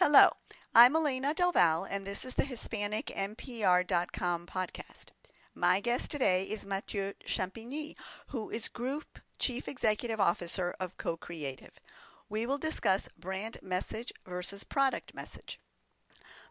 Hello, I'm Elena Del Valle, and this is the HispanicMPR.com podcast. My guest today is Mathieu Champigny, who is Group Chief Executive Officer of Co-Creative. We will discuss brand message versus product message.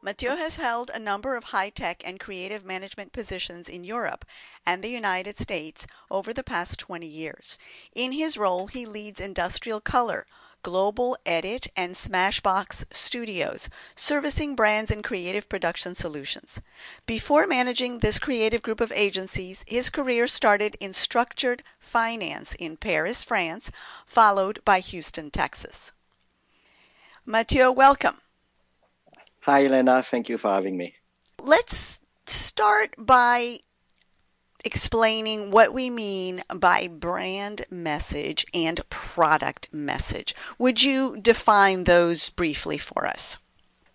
Mathieu has held a number of high-tech and creative management positions in Europe and the United States over the past 20 years. In his role, he leads Industrial Color, Global Edit, and Smashbox Studios, servicing brands and creative production solutions. Before managing this creative group of agencies, his career started in structured finance in Paris, France, followed by Houston, Texas. Mathieu, welcome. Hi, Elena. Thank you for having me. Let's start by explaining what we mean by brand message and product message. Would you define those briefly for us?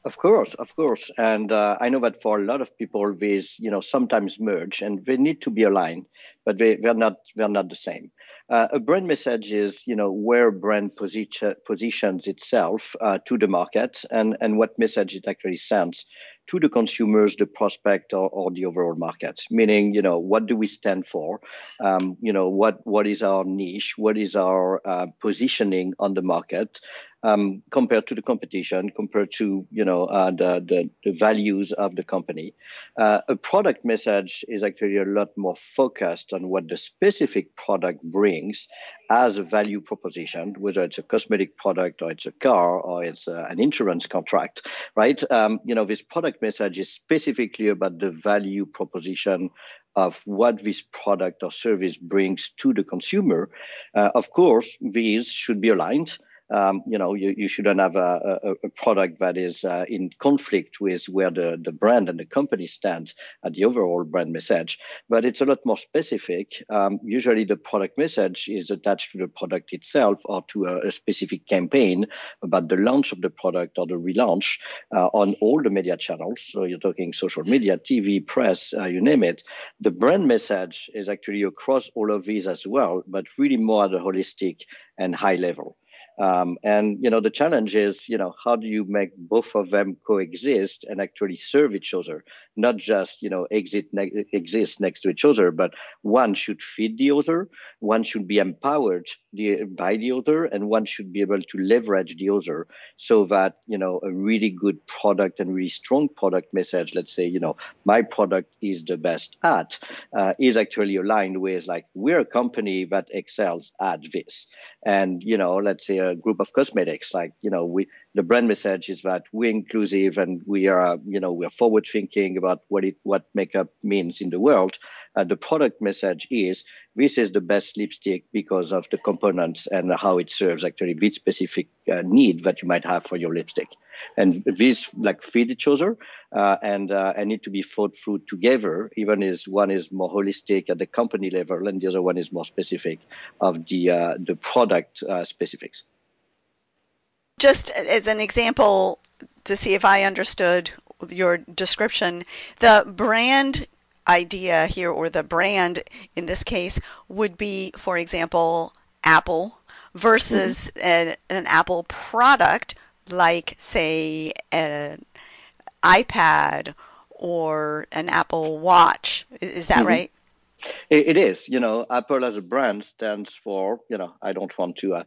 Of course, of course, and uh, I know that for a lot of people, these you know sometimes merge, and they need to be aligned, but they they're not they're not the same. Uh, a brand message is you know where brand position, positions itself uh, to the market, and and what message it actually sends to the consumers, the prospect, or, or the overall market. Meaning, you know, what do we stand for? Um, you know, what what is our niche? What is our uh, positioning on the market? Um, compared to the competition, compared to you know uh, the, the, the values of the company. Uh, a product message is actually a lot more focused on what the specific product brings as a value proposition, whether it's a cosmetic product or it's a car or it's uh, an insurance contract, right? Um, you know, this product message is specifically about the value proposition of what this product or service brings to the consumer. Uh, of course, these should be aligned um, you know, you, you shouldn't have a, a, a product that is uh, in conflict with where the, the brand and the company stands at the overall brand message. But it's a lot more specific. Um, usually the product message is attached to the product itself or to a, a specific campaign about the launch of the product or the relaunch uh, on all the media channels. So you're talking social media, TV, press, uh, you name it. The brand message is actually across all of these as well, but really more at a holistic and high level. Um, and you know the challenge is you know how do you make both of them coexist and actually serve each other, not just you know exit ne- exist next to each other, but one should feed the other, one should be empowered the, by the other, and one should be able to leverage the other, so that you know a really good product and really strong product message. Let's say you know my product is the best at uh, is actually aligned with like we're a company that excels at this, and you know let's say a group of cosmetics. Like, you know, we the brand message is that we're inclusive and we are, you know, we're forward thinking about what it what makeup means in the world. Uh, the product message is this is the best lipstick because of the components and how it serves actually this specific uh, need that you might have for your lipstick. And these like feed each other uh, and uh, and need to be thought through together. Even as one is more holistic at the company level and the other one is more specific of the uh, the product uh, specifics just as an example to see if I understood your description, the brand idea here, or the brand in this case, would be, for example, Apple versus mm-hmm. an, an, Apple product like, say, an iPad or an Apple Watch. Is that mm-hmm. right? It, it is, you know, Apple as a brand stands for, you know, I don't want to uh,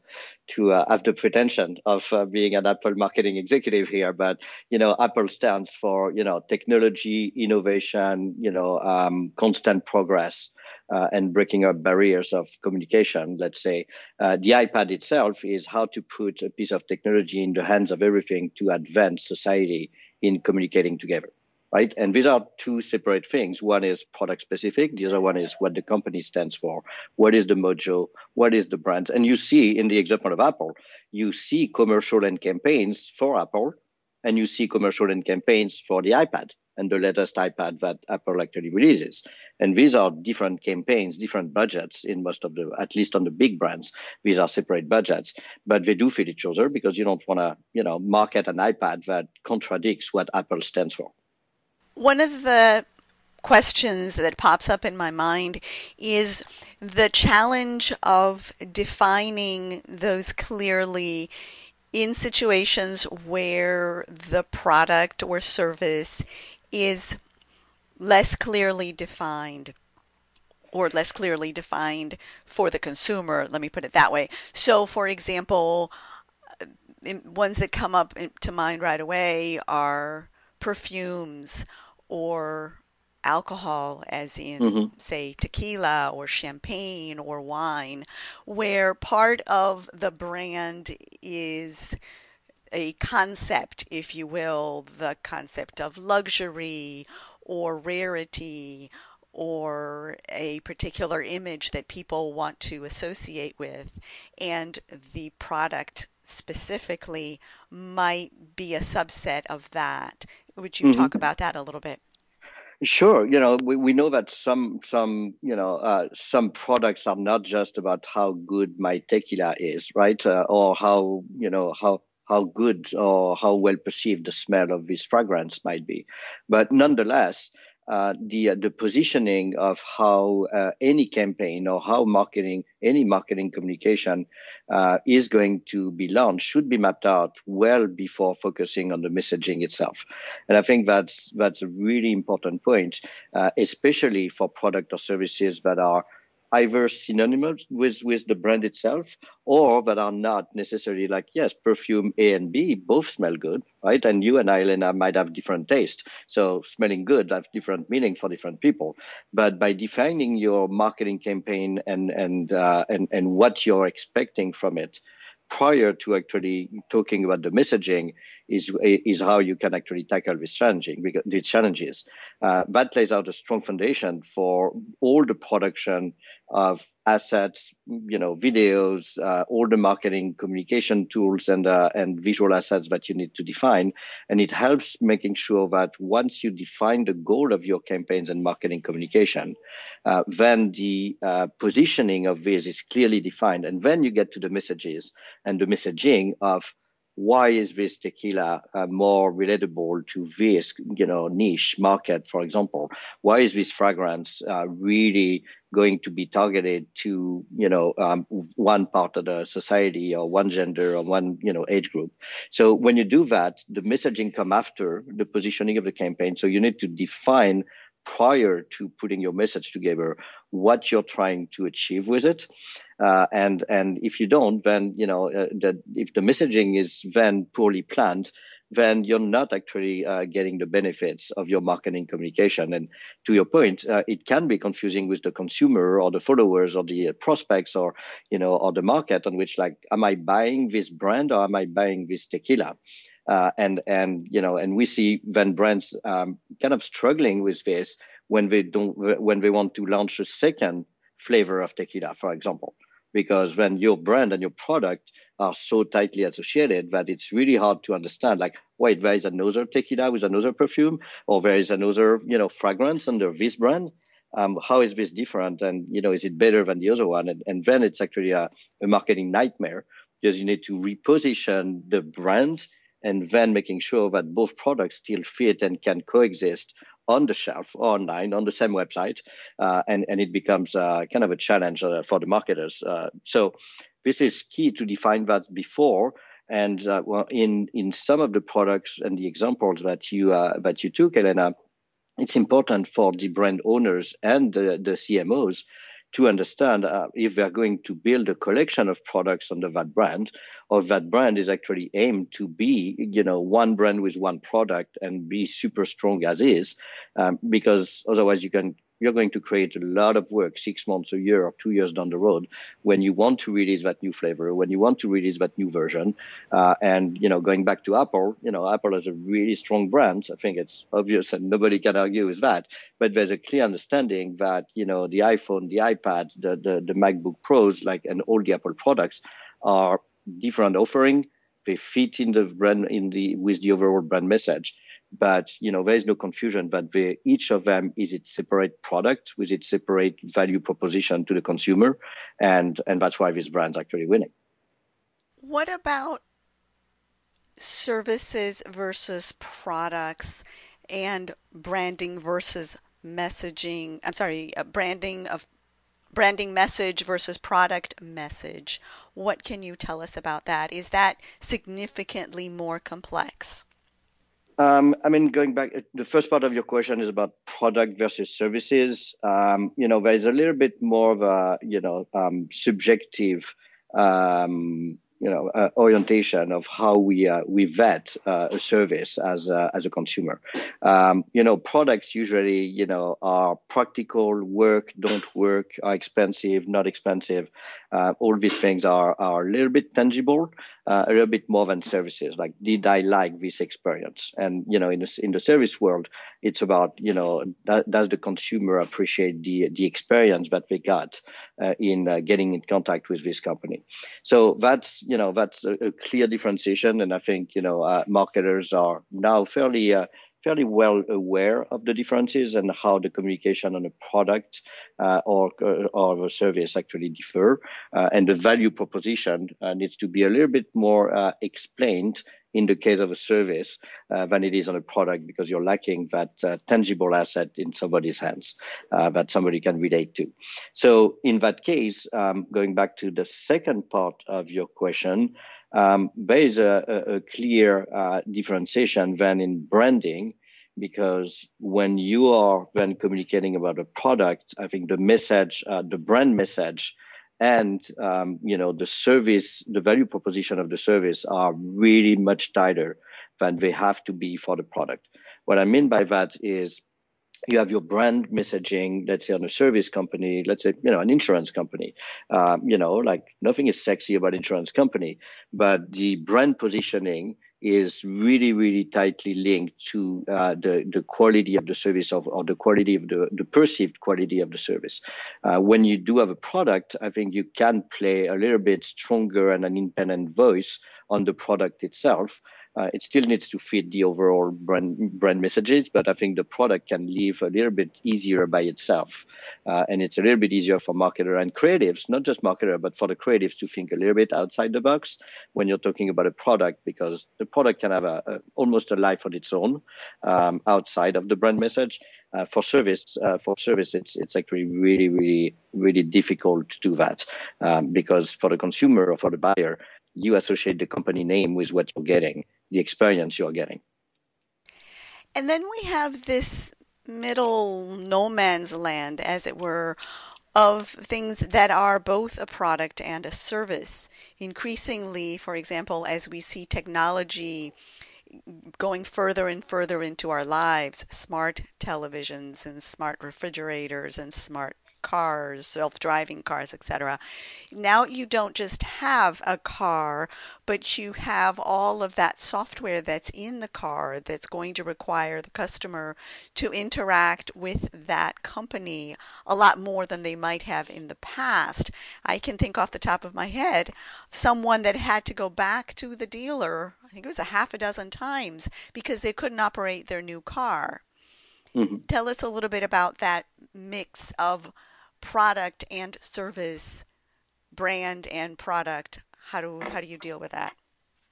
to uh, have the pretension of uh, being an Apple marketing executive here, but you know, Apple stands for, you know, technology, innovation, you know, um, constant progress. Uh, and breaking up barriers of communication, let's say. Uh, the iPad itself is how to put a piece of technology in the hands of everything to advance society in communicating together right? And these are two separate things. One is product specific, the other one is what the company stands for. What is the mojo? What is the brand? And you see in the example of Apple, you see commercial and campaigns for Apple, and you see commercial and campaigns for the iPad and the latest iPad that Apple actually releases. And these are different campaigns, different budgets in most of the, at least on the big brands. These are separate budgets, but they do fit each other because you don't want to, you know, market an iPad that contradicts what Apple stands for. One of the questions that pops up in my mind is the challenge of defining those clearly in situations where the product or service is less clearly defined or less clearly defined for the consumer. Let me put it that way. So, for example, ones that come up to mind right away are perfumes or alcohol, as in, mm-hmm. say, tequila or champagne or wine, where part of the brand is a concept, if you will, the concept of luxury or rarity or a particular image that people want to associate with, and the product specifically might be a subset of that. Would you mm-hmm. talk about that a little bit? Sure. You know, we, we know that some some you know uh, some products are not just about how good my tequila is, right? Uh, or how you know how how good or how well perceived the smell of this fragrance might be, but nonetheless, uh, the uh, the positioning of how uh, any campaign or how marketing any marketing communication uh, is going to be launched should be mapped out well before focusing on the messaging itself. And i think that's that's a really important point uh, especially for product or services that are either synonymous with, with the brand itself or that are not necessarily like, yes, perfume A and B both smell good, right? And you and I, Elena, might have different taste. So smelling good have different meaning for different people. But by defining your marketing campaign and, and, uh, and, and what you're expecting from it, prior to actually talking about the messaging is is how you can actually tackle this challenging the challenges. Uh, that lays out a strong foundation for all the production of assets, you know, videos, uh, all the marketing communication tools and uh, and visual assets that you need to define, and it helps making sure that once you define the goal of your campaigns and marketing communication, uh, then the uh, positioning of this is clearly defined, and then you get to the messages and the messaging of why is this tequila uh, more relatable to this you know niche market for example? Why is this fragrance uh, really going to be targeted to you know um, one part of the society or one gender or one you know age group? So when you do that the messaging come after the positioning of the campaign. So you need to define prior to putting your message together what you're trying to achieve with it uh, and and if you don't then you know uh, that if the messaging is then poorly planned then you're not actually uh, getting the benefits of your marketing communication. And to your point, uh, it can be confusing with the consumer or the followers or the prospects or you know or the market on which like, am I buying this brand or am I buying this tequila? Uh, and and you know, and we see then brands um, kind of struggling with this when they don't when they want to launch a second flavor of tequila, for example, because when your brand and your product are so tightly associated that it's really hard to understand. Like, wait, there is another tequila with another perfume, or there is another you know fragrance under this brand. Um, how is this different and you know is it better than the other one and, and then it's actually a, a marketing nightmare because you need to reposition the brand and then making sure that both products still fit and can coexist on the shelf online on the same website, uh, and and it becomes uh, kind of a challenge uh, for the marketers. Uh, so this is key to define that before. And uh, well, in in some of the products and the examples that you that you took, Elena, it's important for the brand owners and the, the CMOs to understand uh, if they're going to build a collection of products under that brand or that brand is actually aimed to be you know one brand with one product and be super strong as is um, because otherwise you can you're going to create a lot of work six months, a year, or two years down the road when you want to release that new flavor, when you want to release that new version. Uh, and you know, going back to Apple, you know, Apple has a really strong brand. I think it's obvious, and nobody can argue with that. But there's a clear understanding that you know the iPhone, the iPads, the the, the MacBook Pros, like and all the Apple products are different offering. They fit in the brand in the with the overall brand message but you know there is no confusion that they, each of them is its separate product with its separate value proposition to the consumer and and that's why these brand's actually winning what about services versus products and branding versus messaging i'm sorry uh, branding of branding message versus product message. What can you tell us about that? Is that significantly more complex? Um, I mean, going back, the first part of your question is about product versus services. Um, you know, there's a little bit more of a, you know, um, subjective um, you know uh, orientation of how we uh, we vet uh, a service as a, as a consumer. Um, you know, products usually you know are practical, work, don't work, are expensive, not expensive. Uh, all these things are are a little bit tangible, uh, a little bit more than services. Like, did I like this experience? And you know, in the in the service world, it's about you know that, does the consumer appreciate the the experience that they got uh, in getting in contact with this company? So that's you know that's a, a clear differentiation, and I think you know uh, marketers are now fairly uh, fairly well aware of the differences and how the communication on a product uh, or uh, or a service actually differ, uh, and the value proposition uh, needs to be a little bit more explained in the case of a service uh, than it is on a product because you're lacking that uh, tangible asset in somebody's hands uh, that somebody can relate to. So, in that case, um, going back to the second part of your question, um, there is a, a, clear uh, differentiation than in branding because when you are then communicating about a product, I think the message, uh, the brand message, and um, you know the service the value proposition of the service are really much tighter than they have to be for the product. What i mean by that is you have your brand messaging let's say on a service company let's say you know an insurance company. Um, you know like nothing is sexy about insurance company but the brand positioning is really, really tightly linked to uh, the, the quality of the service of, or the quality of the, the perceived quality of the service. Uh, when you do have a product, I think you can play a little bit stronger and an independent voice on the product itself uh, it still needs to fit the overall brand brand messages, but I think the product can live a little bit easier by itself, uh, and it's a little bit easier for marketer and creatives, not just marketer, but for the creatives to think a little bit outside the box when you're talking about a product, because the product can have a, a almost a life on its own um, outside of the brand message. Uh, for service, uh, for service, it's it's actually really, really, really difficult to do that um, because for the consumer or for the buyer, you associate the company name with what you're getting, the experience you're getting. And then we have this middle no man's land, as it were, of things that are both a product and a service. Increasingly, for example, as we see technology going further and further into our lives, smart televisions and smart refrigerators and smart cars, self-driving cars, etc. Now you don't just have a car, but you have all of that software that's in the car that's going to require the customer to interact with that company a lot more than they might have in the past. I can think off the top of my head someone that had to go back to the dealer, I think it was a half a dozen times because they couldn't operate their new car. Mm-hmm. Tell us a little bit about that mix of product and service, brand and product. How do how do you deal with that?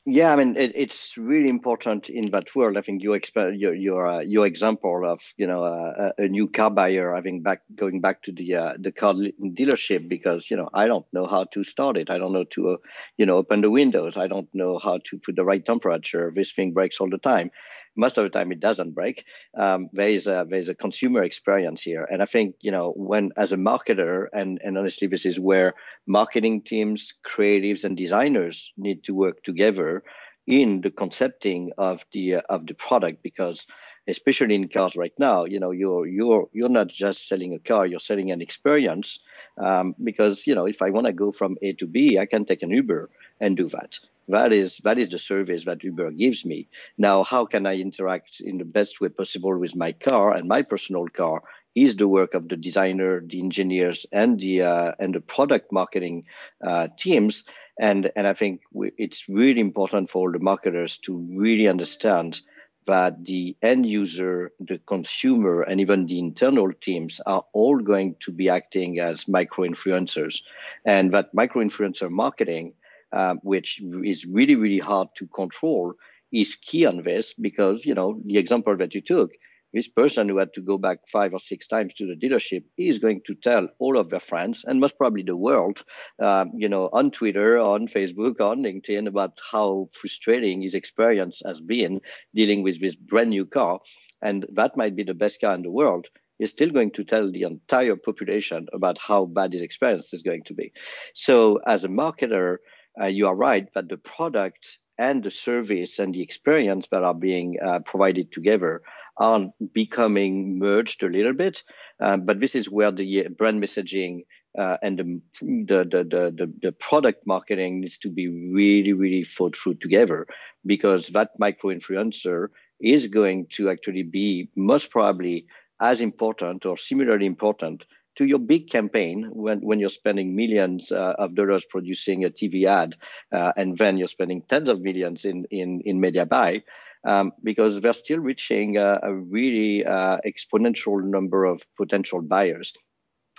Yeah, I mean it, it's really important in that world. I think your your your, uh, your example of you know uh, a new car buyer having back going back to the uh, the car dealership because you know I don't know how to start it. I don't know to uh, you know open the windows. I don't know how to put the right temperature. This thing breaks all the time. Most of the time it doesn't break. Um, there is a there is a consumer experience here, and I think you know when as a marketer and and honestly this is where marketing teams, creatives, and designers need to work together in the concepting of the uh, of the product. Because especially in cars right now you know you're you're you're not just selling a car you're selling an experience. Um, because you know if i want to go from a to b i can take an uber and do that that is that is the service that uber gives me now how can i interact in the best way possible with my car and my personal car is the work of the designer the engineers and the uh, and the product marketing uh, teams and, and I think we, it's really important for the marketers to really understand that the end user, the consumer, and even the internal teams are all going to be acting as micro influencers. And that micro influencer marketing, uh, which is really, really hard to control, is key on this because, you know, the example that you took, this person who had to go back five or six times to the dealership is going to tell all of their friends and most probably the world, um, you know, on Twitter, on Facebook, on LinkedIn about how frustrating his experience has been dealing with this brand new car. And that might be the best car in the world is still going to tell the entire population about how bad his experience is going to be. So, as a marketer, uh, you are right that the product and the service and the experience that are being uh, provided together are becoming merged a little bit. Um, but this is where the brand messaging uh, and the, the, the, the, the product marketing needs to be really, really thought through together because that micro influencer is going to actually be most probably as important or similarly important to your big campaign when, when you're spending millions uh, of dollars producing a TV ad, uh, and then you're spending tens of millions in, in, in media buy, um, because they're still reaching a, a really uh, exponential number of potential buyers.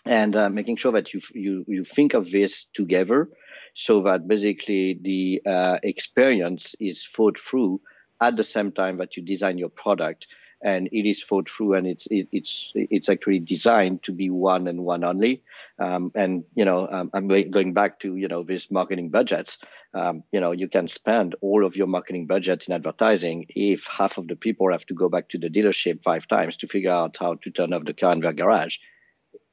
And uh, making sure that you, you, you think of this together so that basically the uh, experience is thought through at the same time that you design your product and it is thought through and it's it, it's it's actually designed to be one and one only. Um, and you know um, i'm going back to you know these marketing budgets. Um, you know you can spend all of your marketing budget in advertising if half of the people have to go back to the dealership five times to figure out how to turn off the car in their garage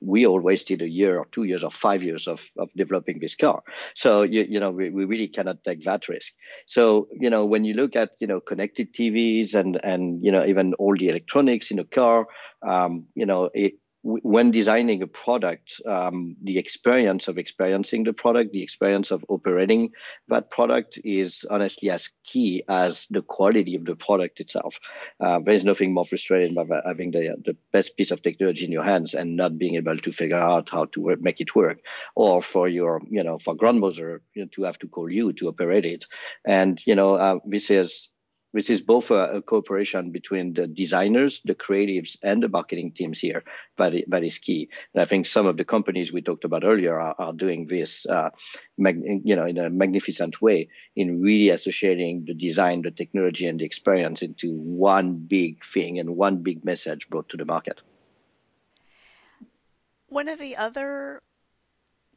we all wasted a year or two years or five years of, of developing this car. So, you, you know, we, we really cannot take that risk. So, you know, when you look at, you know, connected TVs and, and, you know, even all the electronics in a car, um, you know, it, when designing a product, um, the experience of experiencing the product, the experience of operating that product is honestly as key as the quality of the product itself. Uh, there's nothing more frustrating than having the, the best piece of technology in your hands and not being able to figure out how to work, make it work, or for your, you know, for grandmother you know, to have to call you to operate it. And, you know, uh, this is which is both a, a, cooperation between the designers, the creatives, and the marketing teams here. That is key. And I think some of the companies we talked about earlier are, are doing this, uh, mag, you know, in a magnificent way in really associating the design, the technology, and the experience into one big thing and one big message brought to the market. One of the other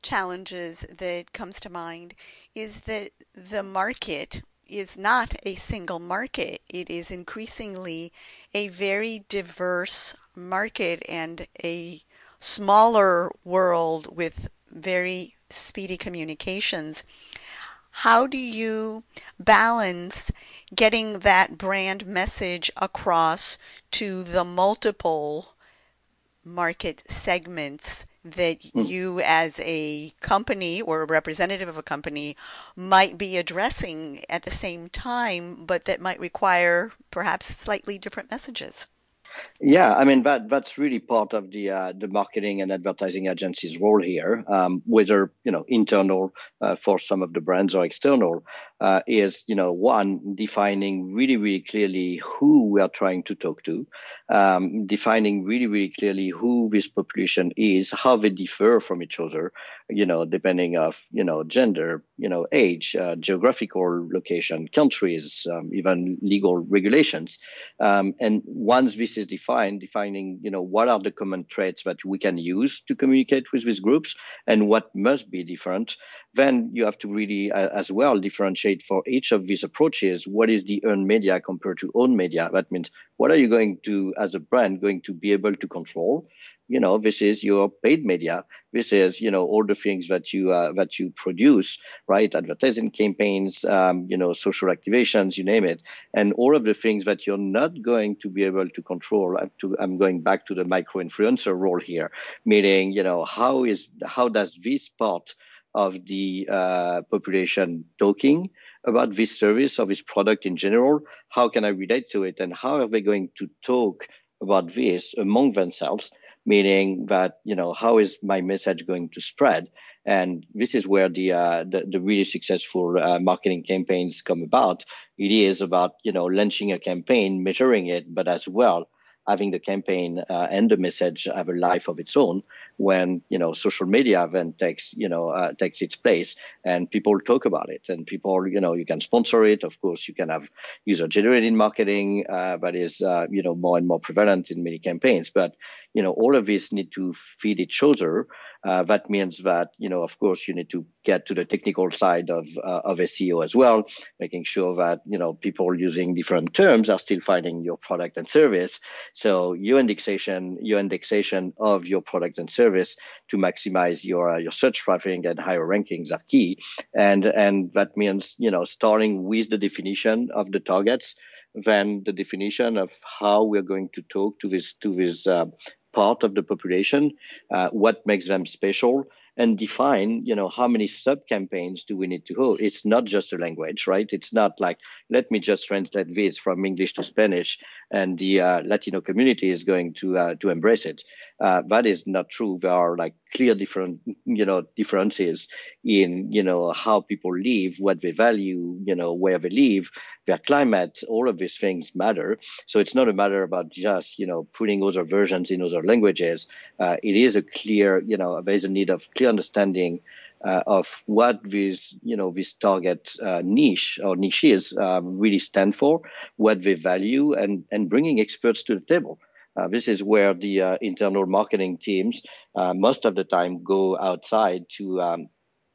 challenges that comes to mind is that the market is not a single market. It is increasingly a very diverse market and a smaller world with very speedy communications. How do you balance getting that brand message across to the multiple market segments that mm. you as a company or a representative of a company might be addressing at the same time, but that might require perhaps slightly different messages. Yeah, I mean that that's really part of the uh, the marketing and advertising agency's role here, um, whether you know internal uh, for some of the brands or external, uh, is you know one defining really really clearly who we are trying to talk to, um, defining really really clearly who this population is, how they differ from each other, you know depending of you know gender, you know age, uh, geographical location, countries, um, even legal regulations, um, and once this is defined defining you know what are the common traits that we can use to communicate with these groups and what must be different then you have to really uh, as well differentiate for each of these approaches what is the earned media compared to owned media? That means what are you going to as a brand going to be able to control? You know this is your paid media. This is you know all the things that you uh, that you produce right? Advertising campaigns um, you know social activations you name it. And all of the things that you're not going to be able to control I'm, to, I'm going back to the micro influencer role here. Meaning you know how is how does this part of the uh, population talking about this service or this product in general. How can i relate to it? And how are they going to talk about this among themselves? Meaning that you know how is my message going to spread? And this is where the uh, the, the, really successful uh, marketing campaigns come about. It is about you know launching a campaign measuring it but as well having the campaign uh, and the message have a life of its own when you know social media then takes you know uh, takes its place and people talk about it and people you know you can sponsor it. Of course you can have user generated marketing uh, that is uh, you know more and more prevalent in many campaigns. But you know all of these need to feed each other uh, that means that you know of course you need to get to the technical side of uh, of SEO as well making sure that you know people using different terms are still finding your product and service. So your indexation your indexation of your product and service to maximize your uh, your search traffic and higher rankings are key. And and that means you know starting with the definition of the targets then the definition of how we're going to talk to this to this uh, part of the population, uh, what makes them special, and define, you know, how many sub campaigns do we need to hold. It's not just a language, right? It's not like let me just translate this from English to Spanish, and the uh, Latino community is going to uh, to embrace it. Uh, that is not true. There are like clear different, you know, differences in, you know, how people live, what they value, you know, where they live, their climate. All of these things matter. So it's not a matter about just, you know, putting other versions in other languages. Uh, it is a clear, you know, there is a need of clear understanding uh, of what this, you know, this target uh, niche or niches um, really stand for, what they value, and and bringing experts to the table. Uh, this is where the uh, internal marketing teams uh, most of the time go outside to um,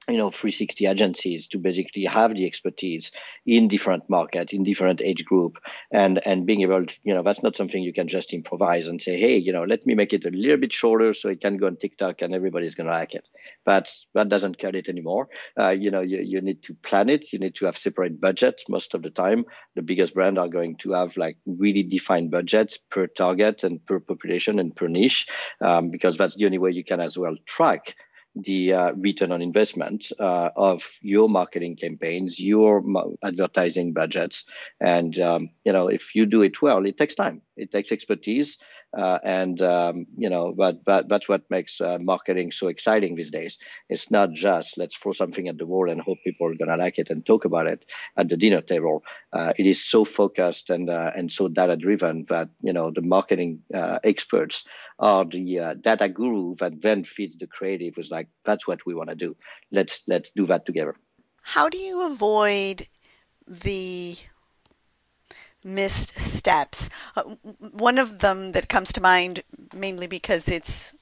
you know 360 agencies to basically have the expertise in different market in different age group and and being able to you know that's not something you can just improvise and say hey you know let me make it a little bit shorter so it can go on tiktok and everybody's going to like it. But that doesn't cut it anymore. Uh, you know you, you need to plan it. You need to have separate budgets most of the time. The biggest brand are going to have like really defined budgets per target and per population and per niche um, because that's the only way you can as well track the uh, return on investment uh, of your marketing campaigns, your advertising budgets, and um, you know if you do it well, it takes time, it takes expertise, uh, and um, you know, but, but that's what makes uh, marketing so exciting these days. It's not just let's throw something at the wall and hope people are gonna like it and talk about it at the dinner table. Uh, it is so focused and uh, and so data driven that you know the marketing uh, experts are the uh, data guru that then feeds the creative. Is like that's what we want to do. Let's let's do that together. How do you avoid the missed steps. Uh, one of them that comes to mind, mainly because it's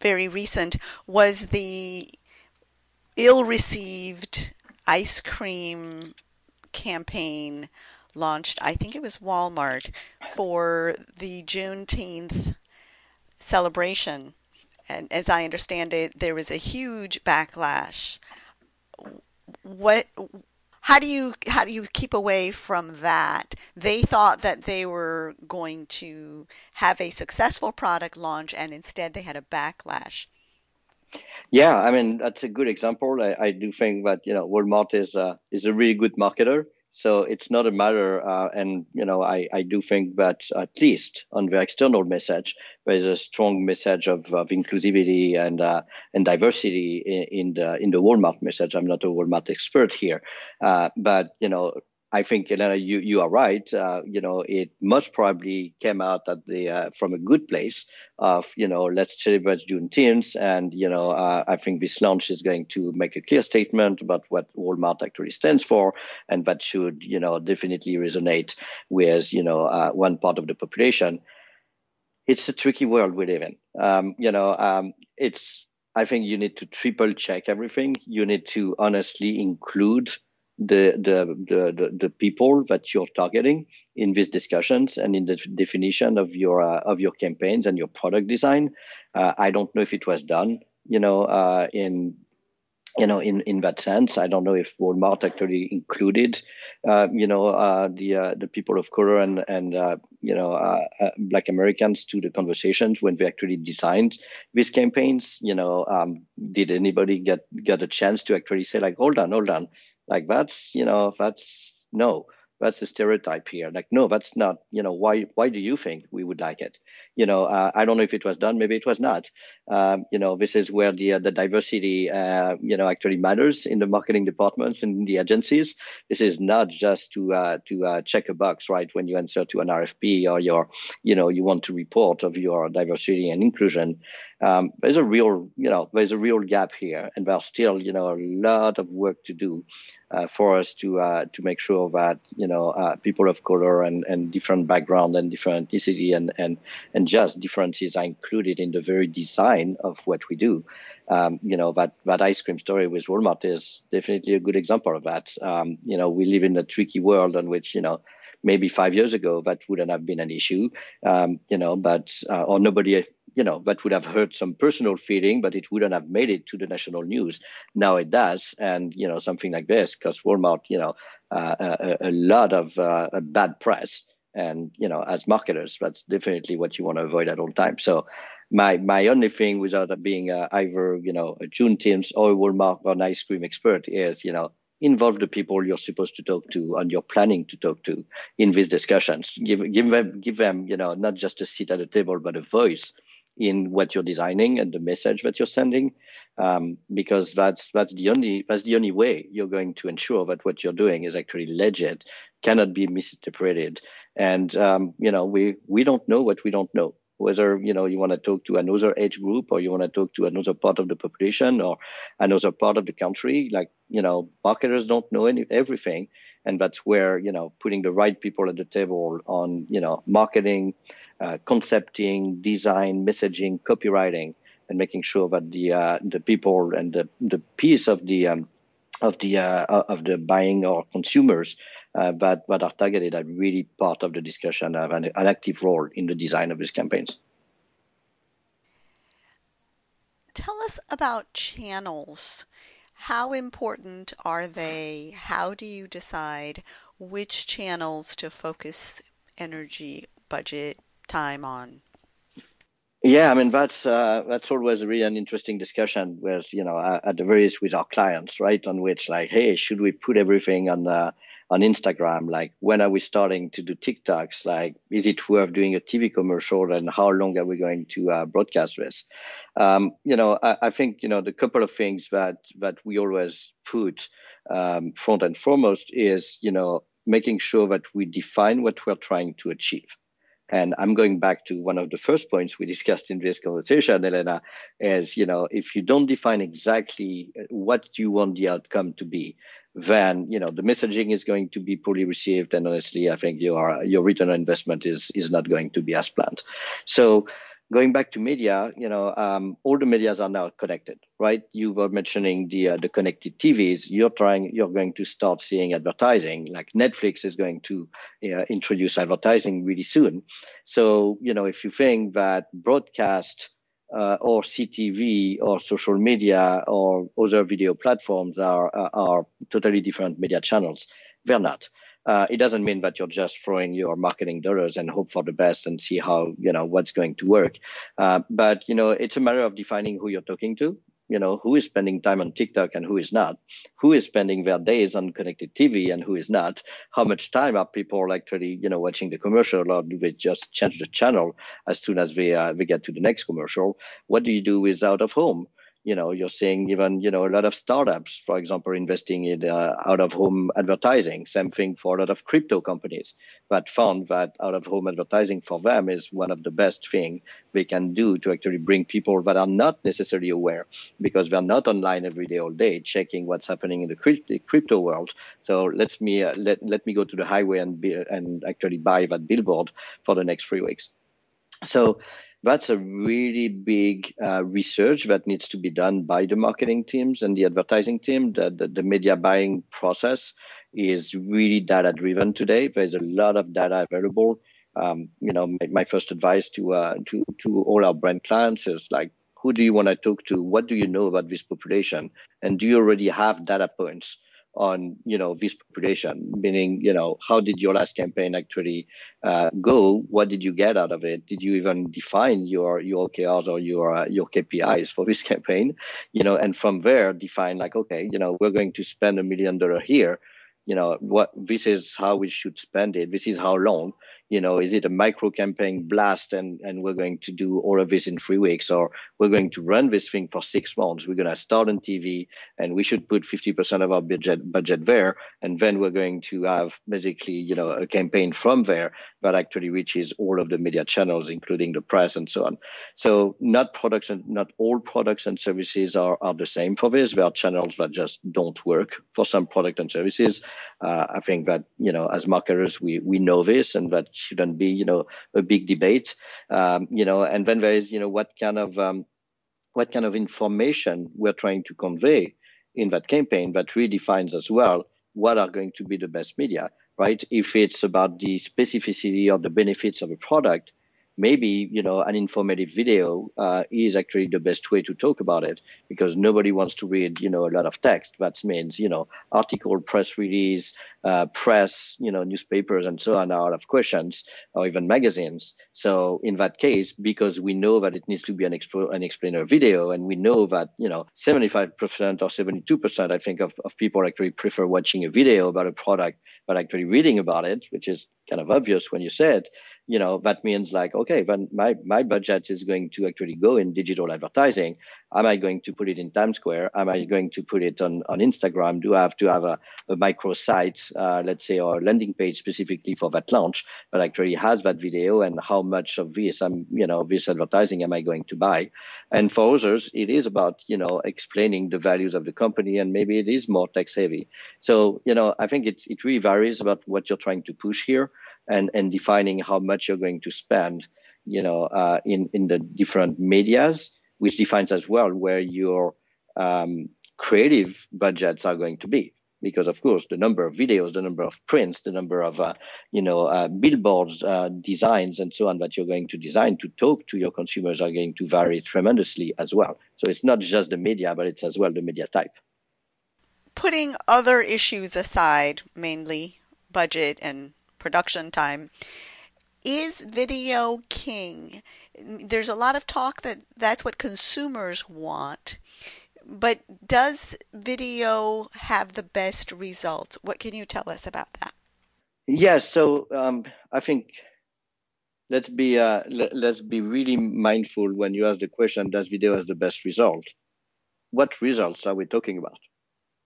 very recent, was the ill received ice cream campaign launched, I think it was Walmart, for the Juneteenth celebration. And as I understand it, there was a huge backlash. What how do you how do you keep away from that? They thought that they were going to have a successful product launch, and instead they had a backlash. Yeah, I mean that's a good example. I, I do think that you know Walmart is uh, is a really good marketer. So it's not a matter, uh, and you know, I, I do think that at least on the external message, there is a strong message of, of inclusivity and uh, and diversity in, in, the in the Walmart message. I'm not a Walmart expert here, uh, but you know, I think Elena, you you are right. Uh, you know, it most probably came out at the uh, from a good place of you know let's celebrate Juneteenth, and you know uh, I think this launch is going to make a clear statement about what Walmart actually stands for, and that should you know definitely resonate with you know uh, one part of the population. It's a tricky world we live in. Um, you know, um, it's I think you need to triple check everything. You need to honestly include the, the, the, the, people that you're targeting in these discussions and in the definition of your uh, of your campaigns and your product design. Uh, I don't know if it was done, you know, uh, in you know in in that sense. I don't know if Walmart actually included, uh, you know, uh, the uh, the people of color and and you know Black Americans to the conversations when they actually designed these campaigns. You know, um, did anybody get get a chance to actually say like, hold on, hold on like that's you know that's no that's a stereotype here. Like, no, that's not. You know, why why do you think we would like it? You know, uh, I don't know if it was done. Maybe it was not. Um, you know, this is where the uh, the diversity, uh, you know, actually matters in the marketing departments and the agencies. This is not just to uh, to check a box, right? When you answer to an RFP or your, you know, you want to report of your diversity and inclusion. Um, there's a real, you know, there's a real gap here, and there's still, you know, a lot of work to do for us to to make sure that you know people of color and, and different background and different ethnicity and, and and just differences are included in the very design of what we do. Um, you know that that ice cream story with Walmart is definitely a good example of that. Um, you know we live in a tricky world in which you know maybe five years ago that wouldn't have been an issue. Um, you know, but uh, or nobody you know, that would have hurt some personal feeling, but it wouldn't have made it to the national news. Now it does, and you know, something like this, because Walmart, you know, uh, a, a, lot of uh, bad press, and you know, as marketers, that's definitely what you want to avoid at all times. So, my my only thing, without being either you know a Juneteenth or a Walmart or an ice cream expert, is you know involve the people you're supposed to talk to and you're planning to talk to in these discussions. Give give them give them you know not just a seat at the table but a voice in what you're designing and the message that you're sending, um, because that's that's the only that's the only way you're going to ensure that what you're doing is actually legit, cannot be misinterpreted, and um, you know we we don't know what we don't know. Whether you know you want to talk to another age group or you want to talk to another part of the population or another part of the country, like you know marketers don't know any, everything, and that's where you know putting the right people at the table on you know marketing uh, concepting, design, messaging, copywriting, and making sure that the uh, the people and the, the piece of the um, of the uh, of the buying or consumers uh, that that are targeted are really part of the discussion, have an, an active role in the design of these campaigns. Tell us about channels. How important are they? How do you decide which channels to focus energy, budget, time on? Yeah, I mean that's uh, that's always really an interesting discussion with you know at the very least with our clients, right? On which like, hey, should we put everything on the on Instagram? Like, when are we starting to do TikToks? Like, is it worth doing a TV commercial? And how long are we going to uh, broadcast this? Um, you know, I, I, think you know the couple of things that that we always put um, front and foremost is you know making sure that we define what we're trying to achieve. And I'm going back to one of the first points we discussed in this conversation, Elena, is you know if you don't define exactly what you want the outcome to be, then you know the messaging is going to be poorly received, and honestly, I think your your return on investment is is not going to be as planned. So going back to media, you know, um, all the medias are now connected, right? You were mentioning the uh, the connected TVs. You're trying, you're going to start seeing advertising. Like Netflix is going to uh, introduce advertising really soon. So, you know, if you think that broadcast uh, or CTV or social media or other video platforms are are totally different media channels, they're not uh, it doesn't mean that you're just throwing your marketing dollars and hope for the best and see how you know what's going to work. Uh, but you know, it's a matter of defining who you're talking to. You know, who is spending time on TikTok and who is not? Who is spending their days on connected TV and who is not? How much time are people actually, you know, watching the commercial, or do they just change the channel as soon as they uh, they get to the next commercial? What do you do with out of home? You know you're seeing even you know a lot of startups for example investing in uh, out of home advertising. Same thing for a lot of crypto companies. That found that out of home advertising for them is one of the best thing they can do to actually bring people that are not necessarily aware because they're not online every day all day checking what's happening in the crypto world. So let me uh, let, let me go to the highway and be, and actually buy that billboard for the next three weeks. So that's a really big uh, research that needs to be done by the marketing teams and the advertising team. The, the, the media buying process is really data driven today. There's a lot of data available. Um, you know, my, my, first advice to uh, to to all our brand clients is like, who do you want to talk to? What do you know about this population? And do you already have data points on you know this population meaning you know how did your last campaign actually uh, go? What did you get out of it? Did you even define your your okrs or your uh, your kpis for this campaign? You know and from there define like okay you know we're going to spend a million dollar here. You know what this is how we should spend it. This is how long you know is it a micro campaign blast and and we're going to do all of this in three weeks? Or we're going to run this thing for six months. We're going to start on tv and we should put 50% of our budget budget there. And then we're going to have basically you know a campaign from there that actually reaches all of the media channels including the press and so on. So not products and not all products and services are, are the same for this. There are channels that just don't work for some product and services. Uh, I think that you know as marketers we we know this and that shouldn't be you know a big debate. Um, you know, and then there is you know what kind of um, what kind of information we're trying to convey in that campaign that redefines as well what are going to be the best media, right? If it's about the specificity or the benefits of a product, maybe you know an informative video uh, is actually the best way to talk about it because nobody wants to read you know a lot of text. That means you know article press release uh, press you know newspapers and so on are out of questions or even magazines. So in that case because we know that it needs to be an, expo- an explainer video and we know that you know 75% or 72% i think of, of people actually prefer watching a video about a product but actually reading about it which is kind of obvious when you say it you know that means like okay when my my budget is going to actually go in digital advertising am i going to put it in times square? Am i going to put it on on instagram? Do i have to have a, a micro site uh, let's say or landing page specifically for that launch that actually has that video and how much of this i'm you know this advertising am i going to buy? And for others it is about you know explaining the values of the company and maybe it is more text heavy. So you know i think it, it really varies about what you're trying to push here and and defining how much you're going to spend you know uh, in in the different medias which defines as well where your um, creative budgets are going to be. Because of course the number of videos the number of prints the number of uh, you know uh, billboards uh, designs and so on that you're going to design to talk to your consumers are going to vary tremendously as well. So it's not just the media but it's as well the media type. Putting other issues aside mainly budget and production time. Is video king? There's a lot of talk that that's what consumers want. But does video have the best results? What can you tell us about that? Yes, so um, I think let's be uh, let, us be really mindful when you ask the question: Does video has the best result? What results are we talking about?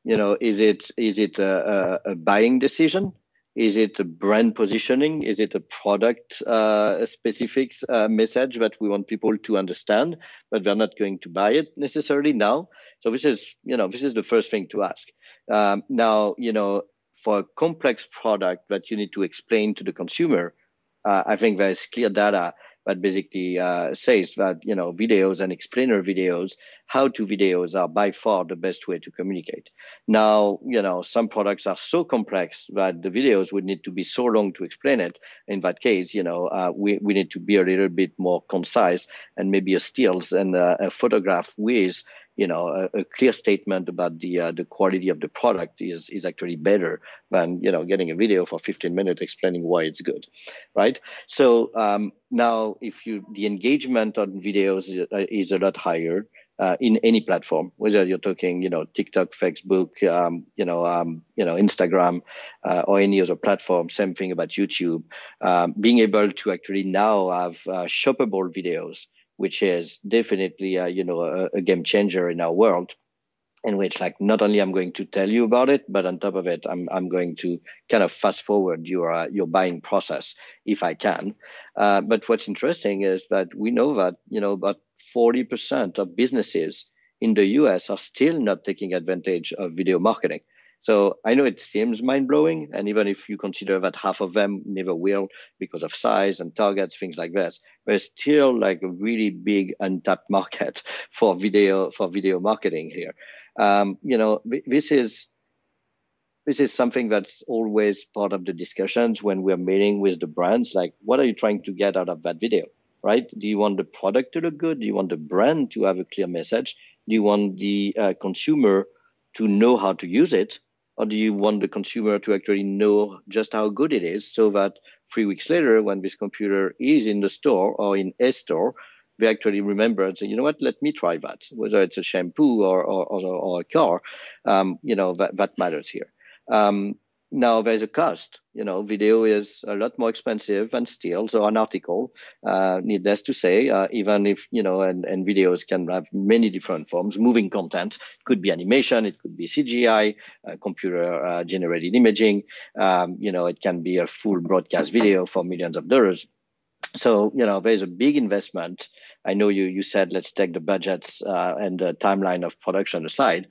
You know, is it is it a, a, a buying decision? Is it a brand positioning? Is it a product uh, specific uh, message that we want people to understand, but they're not going to buy it necessarily now? So this is, you know, this is the first thing to ask. Um, now, you know, for a complex product that you need to explain to the consumer, uh, I think there's clear data that basically uh, says that you know videos and explainer videos how to videos are by far the best way to communicate. Now you know some products are so complex that the videos would need to be so long to explain it. In that case you know uh, we, we need to be a little bit more concise and maybe a stills and a, a photograph with you know a, a, clear statement about the uh, the quality of the product is is actually better than you know getting a video for 15 minutes explaining why it's good right so um, now if you the engagement on videos is, uh, is a lot higher uh, in any platform, whether you're talking, you know, TikTok, Facebook, um, you know, um, you know, Instagram, uh, or any other platform. Same thing about YouTube. Um, being able to actually now have uh, shoppable videos which is definitely uh, you know a, a, game changer in our world in which like not only i'm going to tell you about it but on top of it i'm, I'm going to kind of fast forward your uh, your buying process if i can. Uh, but what's interesting is that we know that you know about 40% of businesses in the us are still not taking advantage of video marketing so I know it seems mind blowing, and even if you consider that half of them never will because of size and targets, things like that, there's still like a really big untapped market for video for video marketing here. Um, you know, this is this is something that's always part of the discussions when we're meeting with the brands. Like, what are you trying to get out of that video? Right? Do you want the product to look good? Do you want the brand to have a clear message? Do you want the uh, consumer to know how to use it? Or do you want the consumer to actually know just how good it is so that three weeks later when this computer is in the store or in a store they actually remember and say you know what? Let me try that. Whether it's a shampoo or or, or, or a car um, you know that, that matters here. Um, now there's a cost. You know, video is a lot more expensive than still. So an article. Uh, needless to say, uh, even if you know, and, and videos can have many different forms. Moving content could be animation, it could be CGI, uh, computer uh, generated imaging. Um, you know, it can be a full broadcast video for millions of dollars. So you know, there's a big investment. I know you you said let's take the budgets uh, and the timeline of production aside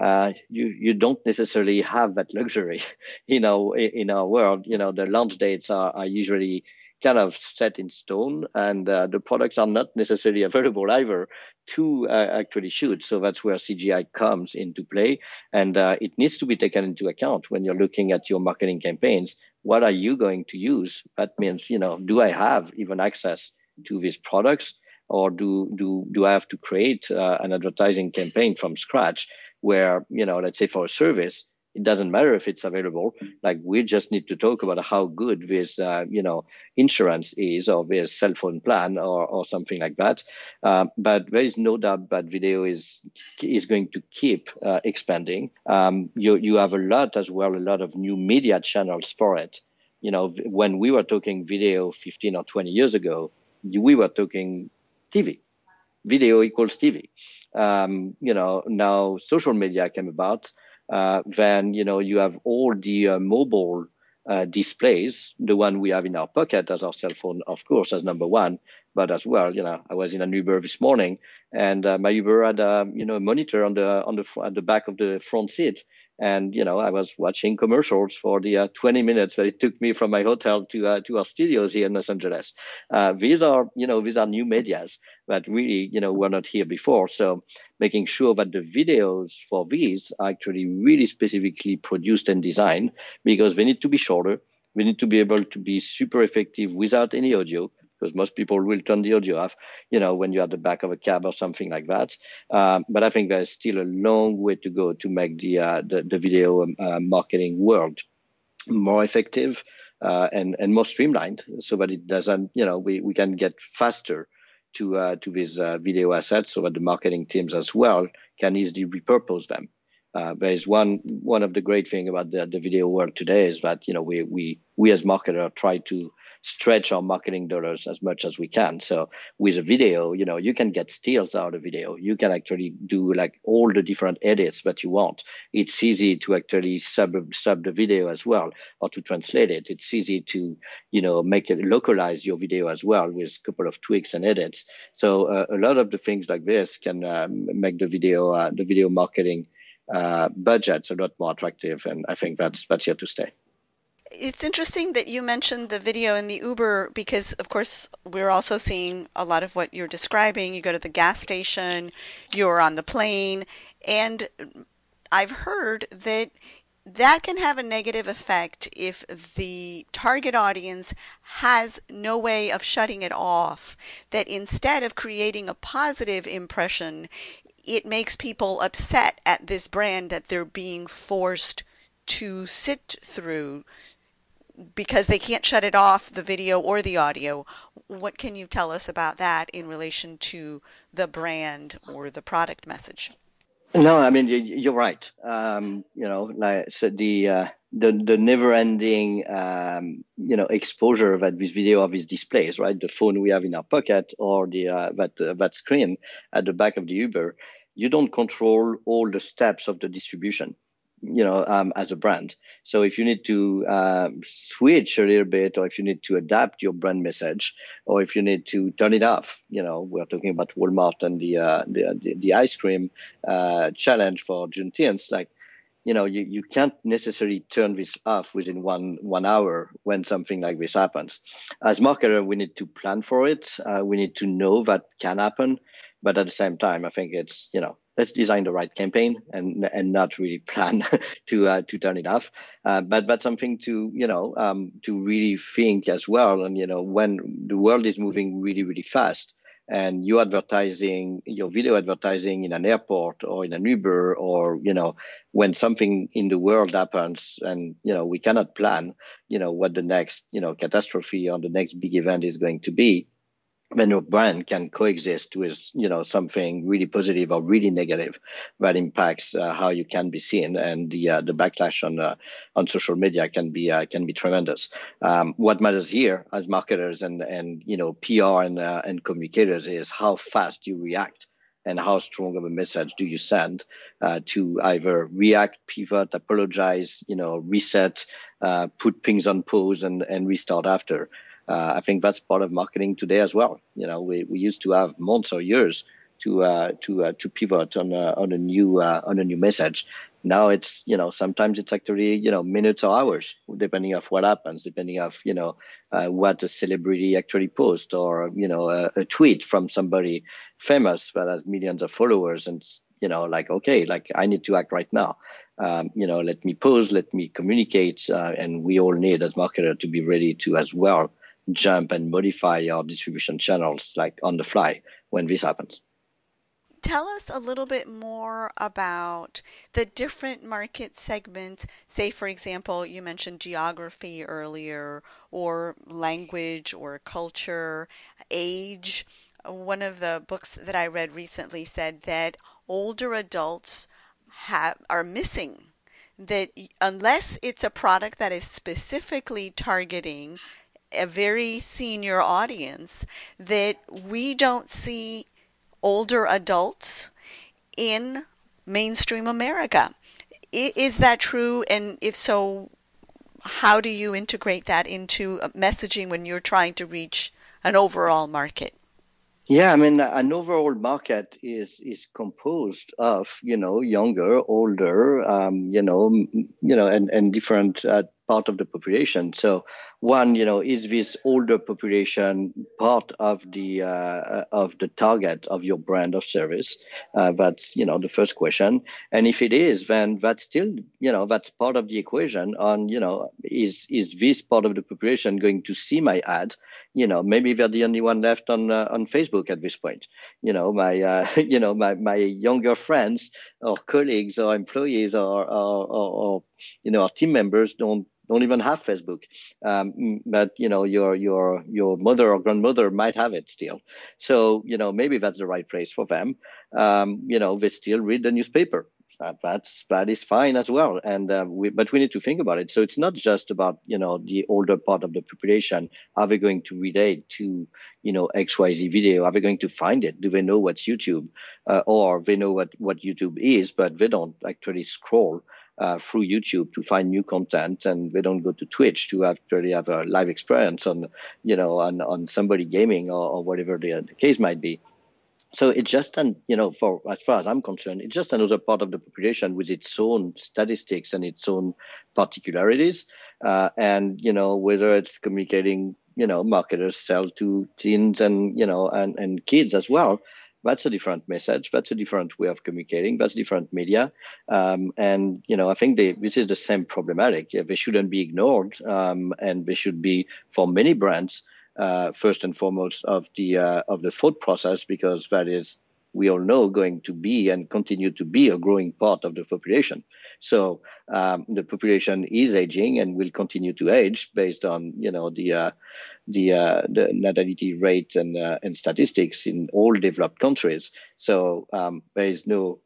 uh, you you don't necessarily have that luxury, you know, in, in, our world. You know, the launch dates are, are usually kind of set in stone, and uh, the products are not necessarily available either to uh, actually shoot. So that's where CGI comes into play, and uh, it needs to be taken into account when you're looking at your marketing campaigns. What are you going to use? That means, you know, do I have even access to these products? Or do do do I have to create uh, an advertising campaign from scratch where you know let's say for a service it doesn't matter if it's available. Like we just need to talk about how good this uh, you know insurance is or this cell phone plan or, or something like that. Uh, but there is no doubt that video is is going to keep uh, expanding. Um, you you have a lot as well a lot of new media channels for it. You know when we were talking video 15 or 20 years ago we were talking tv video equals tv um, you know, now social media came about, uh, then, you know, you have all the uh, mobile uh, displays, the one we have in our pocket as our cell phone, of course, as number one, but as well, you know, I was in an Uber this morning, and uh, my Uber had, a, um, you know, a monitor on the on the at the back of the front seat, and you know i was watching commercials for the uh, 20 minutes that it took me from my hotel to uh, to our studios here in los angeles. Uh, these are you know these are new medias that really you know were not here before. So making sure that the videos for these are actually really specifically produced and designed because they need to be shorter. We need to be able to be super effective without any audio because most people will turn the audio off, you know, when you're at the back of a cab or something like that. Um, but I think there's still a long way to go to make the uh, the, the, video um, uh, marketing world more effective uh, and and more streamlined, so that it doesn't, you know, we, we can get faster to uh, to these uh, video assets, so that the marketing teams as well can easily repurpose them. Uh, there is one one of the great thing about the, the video world today is that you know we we we as marketers try to stretch our marketing dollars as much as we can. So with a video, you know, you can get steals out of video. You can actually do like all the different edits that you want. It's easy to actually sub sub the video as well or to translate it. It's easy to, you know, make it localize your video as well with a couple of tweaks and edits. So uh, a lot of the things like this can um, make the video uh, the video marketing uh, budgets a lot more attractive, and I think that's that's here to stay. It's interesting that you mentioned the video in the Uber because, of course, we're also seeing a lot of what you're describing. You go to the gas station, you're on the plane, and I've heard that that can have a negative effect if the target audience has no way of shutting it off. That instead of creating a positive impression, it makes people upset at this brand that they're being forced to sit through because they can't shut it off, the video or the audio. What can you tell us about that in relation to the brand or the product message? No, I mean you're right. Um, you know, like so the uh, the the never-ending um, you know exposure that this video of these displays, right? The phone we have in our pocket or the uh, that uh, that screen at the back of the Uber. You don't control all the steps of the distribution you know, um, as a brand. So if you need to uh, switch a little bit, or if you need to adapt your brand message, or if you need to turn it off, you know, we're talking about Walmart and the uh, the, the, the, ice cream uh, challenge for Juneteenth. Like, you know, you, you can't necessarily turn this off within one one hour when something like this happens. As marketer, we need to plan for it. Uh, we need to know that can happen, but at the same time, I think it's you know let's design the right campaign and and not really plan to uh, to turn it off. Uh, but that's something to you know um, to really think as well. And you know when the world is moving really really fast, and you advertising your video advertising in an airport or in an Uber or you know when something in the world happens and you know we cannot plan you know what the next you know catastrophe or the next big event is going to be then your brand can coexist with you know something really positive or really negative that impacts uh, how you can be seen. And the uh, the backlash on uh, on social media can be uh, can be tremendous. Um, what matters here as marketers and and you know PR and uh, and communicators is how fast you react and how strong of a message do you send uh, to either react pivot apologize you know reset put things on pause and and restart after uh, I think that's part of marketing today as well. You know, we, we used to have months or years to uh, to uh, to pivot on a, on a new uh, on a new message. Now it's you know sometimes it's actually you know minutes or hours depending of what happens, depending of you know uh, what a celebrity actually posts or you know a, a, tweet from somebody famous that has millions of followers and you know like okay like I need to act right now. Um, you know let me pause, let me communicate, uh, and we all need as marketer to be ready to as well jump and modify your distribution channels like on the fly when this happens. Tell us a little bit more about the different market segments. Say, for example, you mentioned geography earlier, or language, or culture, age. One of the books that I read recently said that older adults have are missing that unless it's a product that is specifically targeting a very senior audience that we don't see older adults in mainstream America. Is that true? And if so, how do you integrate that into messaging when you're trying to reach an overall market? Yeah, I mean, an overall market is is composed of you know younger, older, um, you know, you know, and and different uh, part of the population. So one, you know, is this older population part of the uh, of the target of your brand of service? Uh, that's you know the first question. And if it is, then that's still you know that's part of the equation. On you know, is is this part of the population going to see my ad? You know, maybe they're the only one left on uh, on Facebook at this point. You know, my uh, you know my my younger friends or colleagues or employees or or, or, or you know our team members don't don't even have Facebook, um, but you know your your your mother or grandmother might have it still. So you know maybe that's the right place for them. Um, you know they still read the newspaper. That, that's that is fine as well. And uh, we, but we need to think about it. So it's not just about you know the older part of the population. Are they going to relate to you know X Y Z video? Are they going to find it? Do they know what's YouTube, uh, or they know what what YouTube is, but they don't actually scroll? Uh, through YouTube to find new content, and they don't go to Twitch to actually have a live experience on, you know, on, on somebody gaming or, or whatever the, the case might be. So it's just an, you know, for as far as I'm concerned, it's just another part of the population with its own statistics and its own particularities. Uh, and you know, whether it's communicating, you know, marketers sell to teens and you know and and kids as well that's a different message. That's a different way of communicating. That's different media. Um, and, you know, I think they, this is the same problematic. They shouldn't be ignored. Um, and they should be, for many brands, uh, first and foremost of the, uh, of the thought process, because that is, we all know, going to be and continue to be a growing part of the population. So um, the population is aging and will continue to age based on, you know, the, uh, the uh, the natality rate and uh, and statistics in all developed countries. So um, there is no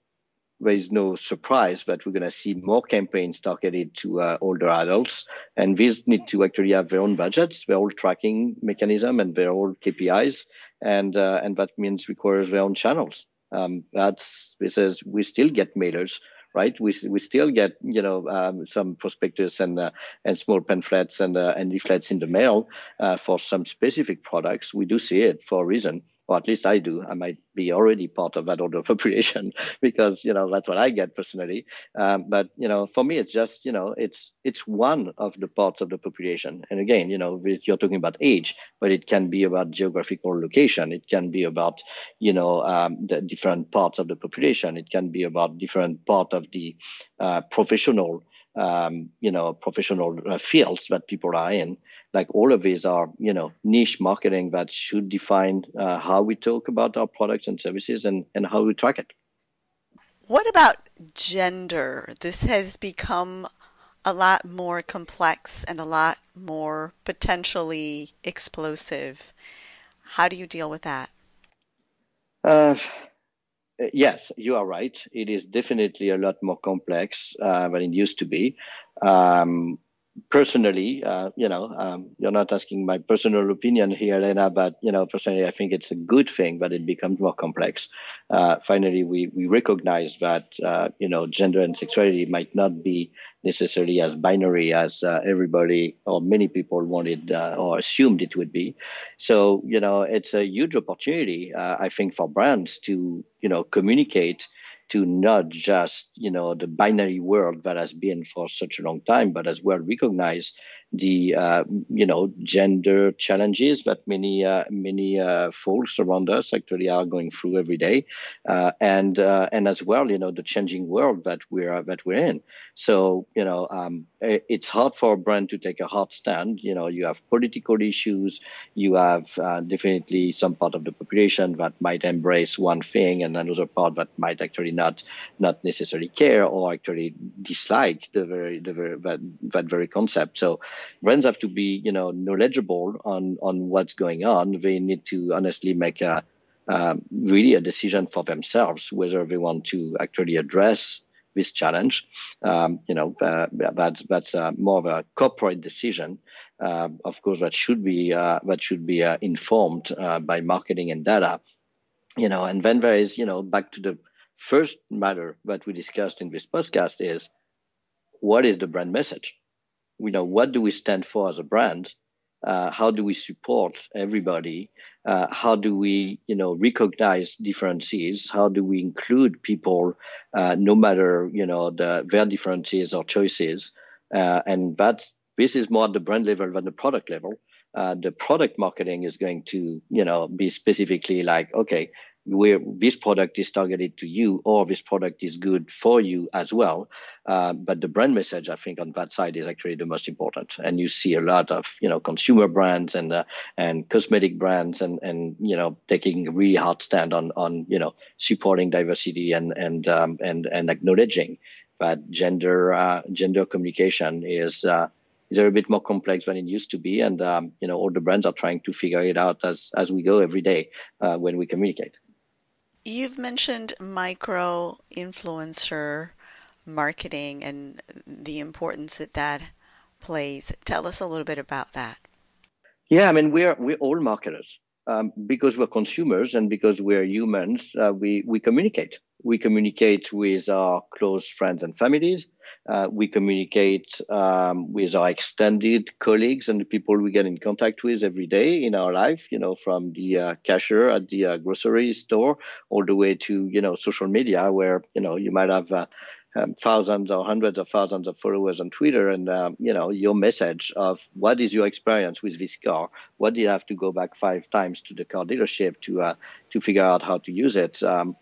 there is no surprise that we're going to see more campaigns targeted to uh, older adults, and these need to actually have their own budgets, their own tracking mechanism, and their own KPIs, and uh, and that means requires their own channels. Um, that's this is we still get mailers right? We, we still get you know um, some prospectus and uh, and small pamphlets and uh, and leaflets in the mail uh, for some specific products. We do see it for a reason or at least I do. I might be already part of that older population because you know that's what I get personally. Um, but you know, for me, it's just you know, it's it's one of the parts of the population. And again, you know, you're talking about age, but it can be about geographical location. It can be about you know um, the different parts of the population. It can be about different part of the uh, professional. Um, you know, professional uh, fields that people are in like all of these are you know niche marketing that should define uh, how we talk about our products and services and, and how we track it what about gender this has become a lot more complex and a lot more potentially explosive How do you deal with that? Uh, yes, you are right. It is definitely a lot more complex uh, than it used to be. Um, personally, uh, you know, um, you're not asking my personal opinion here, Lena, but you know, personally, I think it's a good thing but it becomes more complex. Uh, finally, we we recognize that uh, you know, gender and sexuality might not be necessarily as binary as uh, everybody or many people wanted uh, or assumed it would be. So you know, it's a huge opportunity, uh, I think, for brands to you know communicate to not just you know the binary world that has been for such a long time, but as well recognize the uh, you know gender challenges that many uh, many uh, folks around us actually are going through every day, uh, and uh, and as well you know the changing world that we're that we're in. So you know um, it's hard for a brand to take a hard stand. You know you have political issues, you have uh, definitely some part of the population that might embrace one thing, and another part that might actually not not necessarily care or actually dislike the very the very that, that very concept. So brands have to be you know knowledgeable on on what's going on. They need to honestly make a uh, really a decision for themselves whether they want to actually address this challenge. Um, you know, uh, that, that's uh, more of a corporate decision. Uh, of course, that should be uh, that should be uh, informed uh, by marketing and data. You know, and then there is you know back to the first matter that we discussed in this podcast is what is the brand message? You know, what do we stand for as a brand? Uh, how do we support everybody? Uh, how do we, you know, recognize differences? How do we include people, uh, no matter, you know, the, their differences or choices? Uh, and that's this is more at the brand level than the product level. Uh, the product marketing is going to, you know, be specifically like, okay, where this product is targeted to you or this product is good for you as well. Uh, but the brand message, I think, on that side is actually the most important. And you see a lot of you know consumer brands and uh, and cosmetic brands and and you know taking a really hard stand on on you know supporting diversity and and um, and and acknowledging that gender uh, gender communication is. Uh, is a bit more complex than it used to be, and um, you know all the brands are trying to figure it out as as we go every day uh, when we communicate. You've mentioned micro influencer marketing and the importance that that plays. Tell us a little bit about that. Yeah, I mean we're we're all marketers um, because we're consumers and because we're humans. Uh, we we communicate. We communicate with our close friends and families. Uh, we communicate um, with our extended colleagues and the people we get in contact with every day in our life, you know, from the uh, cashier at the uh, grocery store all the way to, you know, social media where, you know, you might have uh, um, thousands or hundreds of thousands of followers on Twitter, and um, you know your message of what is your experience with this car? What did you have to go back five times to the car dealership to uh, to figure out how to use it? Um,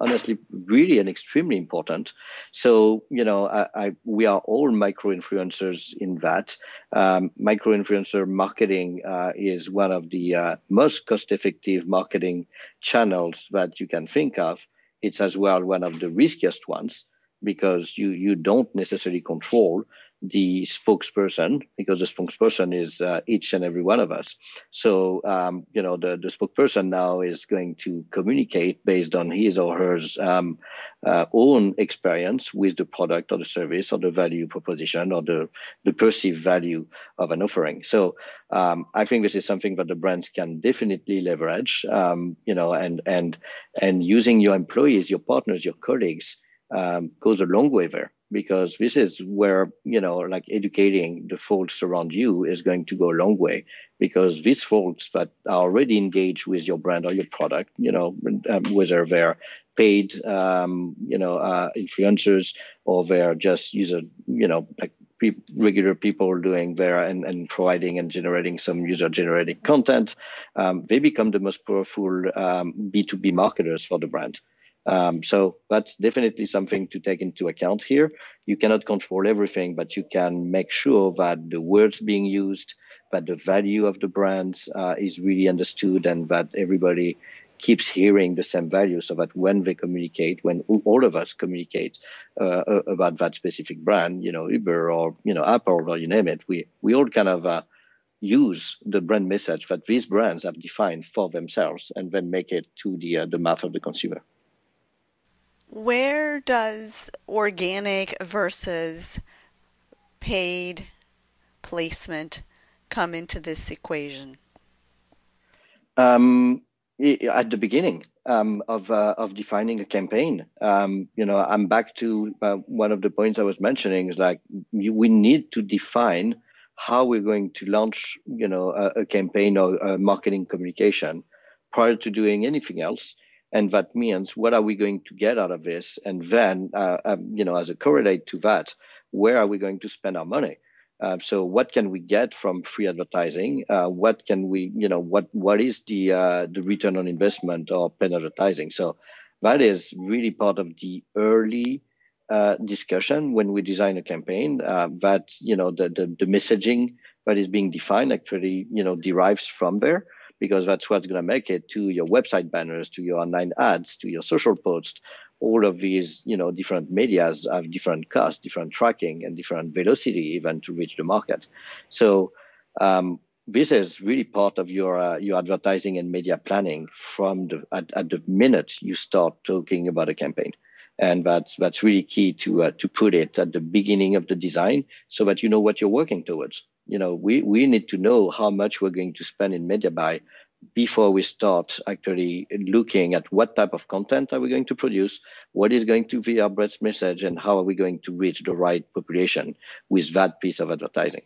honestly really and extremely important. So you know, I, I, we are all micro influencers in that. Um, micro influencer marketing uh, is one of the uh, most cost effective marketing channels that you can think of. It's as well one of the riskiest ones because you you don't necessarily control the spokesperson because the spokesperson is uh, each and every one of us. So, um, you know, the, the spokesperson now is going to communicate based on his or her um, uh, own experience with the product or the service or the value proposition or the, the perceived value of an offering. So, um, I think this is something that the brands can definitely leverage, um, you know, and, and, and using your employees, your partners, your colleagues um, goes a long way there because this is where you know like educating the folks around you is going to go a long way because these folks that are already engaged with your brand or your product you know um, whether they're paid um, you know uh, influencers or they're just user you know like pe- regular people doing there and, and providing and generating some user generated content um, they become the most powerful b2b um, marketers for the brand um, so that's definitely something to take into account here. You cannot control everything, but you can make sure that the words being used, that the value of the brands uh, is really understood, and that everybody keeps hearing the same value so that when they communicate when all of us communicate uh, about that specific brand you know uber or you know apple or you name it we we all kind of uh, use the brand message that these brands have defined for themselves and then make it to the uh, the mouth of the consumer. Where does organic versus paid placement come into this equation? Um, at the beginning um, of uh, of defining a campaign, um, you know, I'm back to uh, one of the points I was mentioning is like we need to define how we're going to launch, you know, a, a campaign or a marketing communication prior to doing anything else. And that means what are we going to get out of this? And then, uh, um, you know, as a correlate to that, where are we going to spend our money? Uh, so what can we get from free advertising? Uh, what can we, you know, what what is the uh, the return on investment of paid advertising? So that is really part of the early uh, discussion when we design a campaign. Uh, that you know the, the the messaging that is being defined actually you know derives from there because that's what's going to make it to your website banners, to your online ads, to your social posts, all of these, you know, different medias have different costs, different tracking, and different velocity even to reach the market. So um, this is really part of your uh, your advertising and media planning from the at, at, the minute you start talking about a campaign, and that's that's really key to uh, to put it at the beginning of the design so that you know what you're working towards. You know, we we need to know how much we're going to spend in media buy before we start actually looking at what type of content are we going to produce, what is going to be our brand message, and how are we going to reach the right population with that piece of advertising.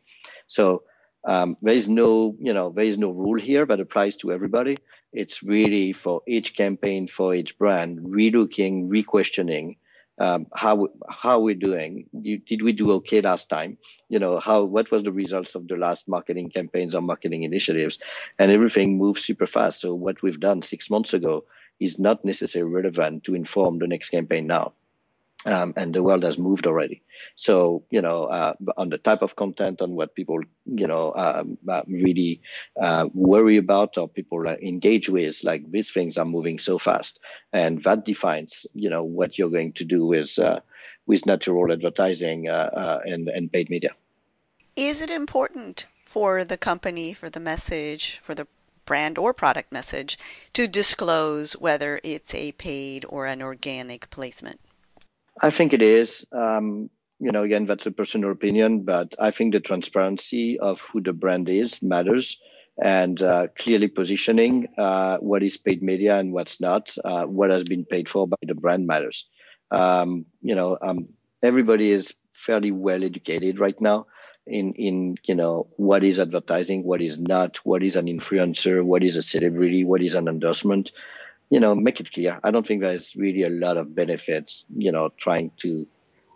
So um, there is no, you know, there is no rule here that applies to everybody. It's really for each campaign, for each brand, relooking, re-questioning um, how how we're doing. Did we do okay last time? You know, how what was the results of the last marketing campaigns or marketing initiatives? And everything moves super fast. So what we've done six months ago is not necessarily relevant to inform the next campaign now um, and the world has moved already. So you know, uh, on the type of content, on what people you know um, uh, really uh, worry about or people engage with, like these things are moving so fast, and that defines you know what you're going to do with uh, with natural advertising uh, uh, and and paid media. Is it important for the company, for the message, for the brand or product message to disclose whether it's a paid or an organic placement? I think it is. Um, you know, again, that's a personal opinion, but I think the transparency of who the brand is matters and uh, clearly positioning uh, what is paid media and what's not, uh, what has been paid for by the brand matters. Um, you know, um, everybody is fairly well educated right now in in you know what is advertising, what is not, what is an influencer, what is a celebrity, what is an endorsement you know, make it clear. I don't think there's really a lot of benefits, you know, trying to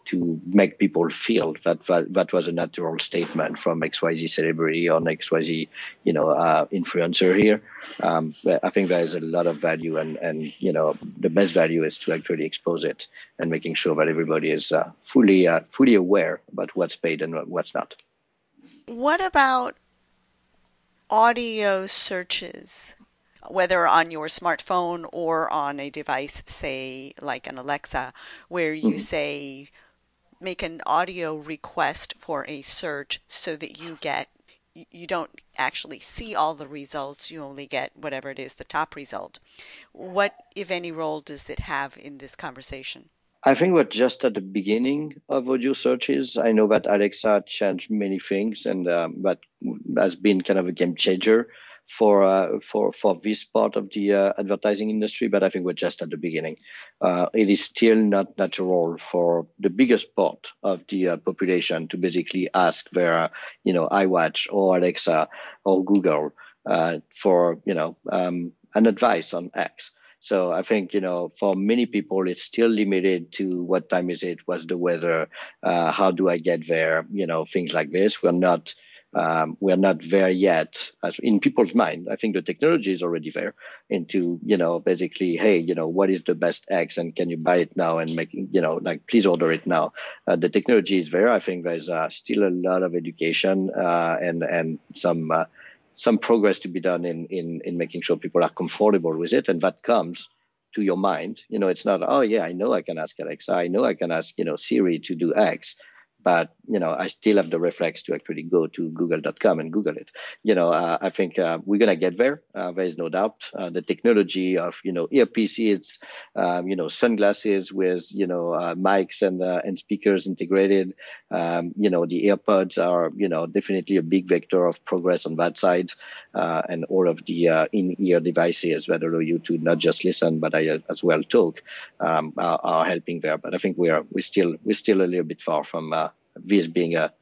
to make people feel that that, that was a natural statement from XYZ celebrity or XYZ, you know, uh, influencer here. Um, I think there is a lot of value, and and you know, the best value is to actually expose it and making sure that everybody is uh, fully uh, fully aware about what's paid and what's not. What about audio searches? Whether on your smartphone or on a device, say like an Alexa, where you mm-hmm. say, make an audio request for a search so that you get you don't actually see all the results you only get whatever it is the top result. What if any role does it have in this conversation? I think we're just at the beginning of audio searches. I know that alexa changed many things and um, that has been kind of a game changer for uh, for for this part of the uh, advertising industry, but I think we're just at the beginning. Uh, it is still not natural for the biggest part of the uh, population to basically ask their, you know, iWatch or Alexa or Google uh, for you know um, an advice on X. So I think you know for many people it's still limited to what time is it, what's the weather, uh, how do I get there, you know, things like this. We're not um, we're not there yet. As in people's mind i think the technology is already there into you know basically hey you know what is the best x and can you buy it now and make you know like please order it now. Uh, the technology is there. I think there's uh, still a lot of education uh, and and some uh, some progress to be done in in in making sure people are comfortable with it. And that comes to your mind. You know it's not oh yeah i know i can ask alexa. I know i can ask you know siri to do x but you know, I still have the reflex to actually go to google.com and Google it. You know, uh, I think uh, we're going to get there. Uh, there is no doubt. Uh, the technology of, you know, earpieces, um, you know, sunglasses with, you know, uh, mics and, uh, and speakers integrated. Um, you know, the AirPods are, you know, definitely a big vector of progress on that side. and all of the in-ear devices that allow you to not just listen, but as well talk um, are, are, helping there. But I think we are, we're still, we're still a little bit far from this being a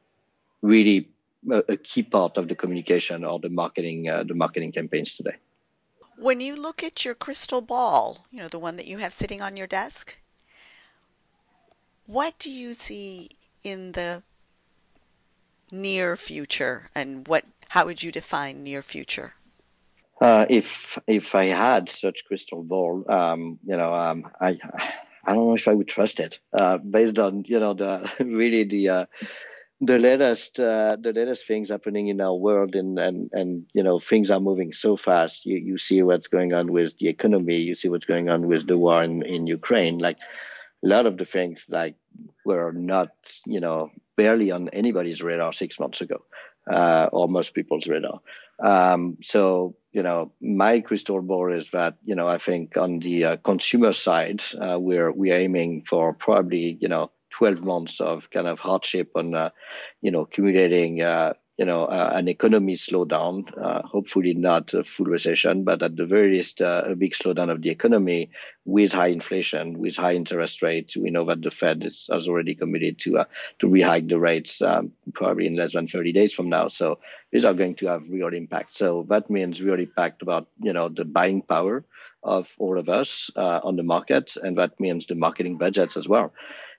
really a, key part of the communication or the marketing uh, the marketing campaigns today. When you look at your crystal ball, you know the one that you have sitting on your desk, what do you see in the near future, and what how would you define near future? Uh, if if I had such crystal ball, um, you know, um, I I don't know if I would trust it uh, based on you know the really the uh, the latest uh, the latest things happening in our world and and and you know things are moving so fast. You you see what's going on with the economy. You see what's going on with the war in in Ukraine. Like a lot of the things like were not you know barely on anybody's radar six months ago, uh, or most people's radar. Um, so you know, my crystal ball is that, you know, I think on the uh, consumer side, uh, we're we're aiming for probably, you know, 12 months of kind of hardship on, uh, you know, accumulating uh, you know, uh, an economy slowdown, uh, hopefully not a full recession, but at the very least, uh, a big slowdown of the economy with high inflation, with high interest rates. We know that the Fed is, has already committed to uh, to rehike the rates um, probably in less than 30 days from now. So these are going to have real impact. So that means real impact about you know the buying power of all of us uh, on the market, and that means the marketing budgets as well.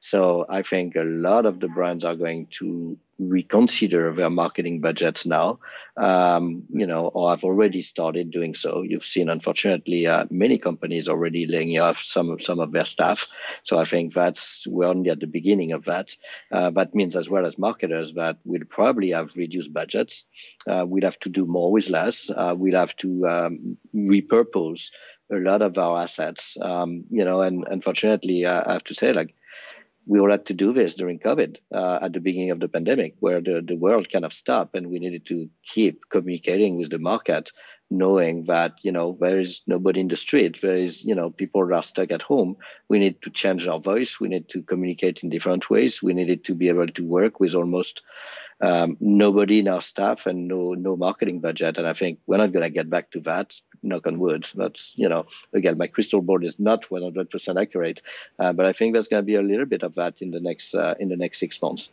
So I think a lot of the brands are going to reconsider their marketing budgets now, um, you know, or have already started doing so. You've seen, unfortunately, uh, many companies already laying off some of some of their staff. So I think that's we're only at the beginning of that. Uh, that means, as well as marketers, that we'll probably have reduced budgets. Uh, we'll have to do more with less. Uh, we'll have to um, repurpose a lot of our assets. Um, you know, and unfortunately, uh, I have to say, like we all had to do this during COVID uh, at the beginning of the pandemic, where the, the world kind of stopped and we needed to keep communicating with the market, knowing that, you know, there is nobody in the street. There is, you know, people are stuck at home. We need to change our voice. We need to communicate in different ways. We needed to be able to work with almost um, nobody in our staff and no no marketing budget. And I think we're not going to get back to that. Knock on wood. That's you know again my crystal ball is not 100% accurate, uh, but I think there's going to be a little bit of that in the next uh, in the next six months.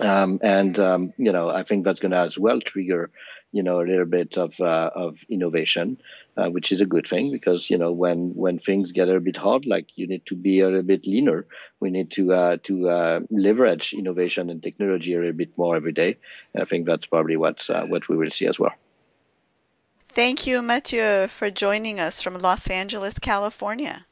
Um, and um, you know I think that's going to as well trigger you know a little bit of uh, of innovation, uh, which is a good thing because you know when when things get a bit hard, like you need to be a little bit leaner. We need to uh, to uh, leverage innovation and technology a little bit more every day. And I think that's probably what uh, what we will see as well. Thank you, Mathieu, for joining us from Los Angeles, California.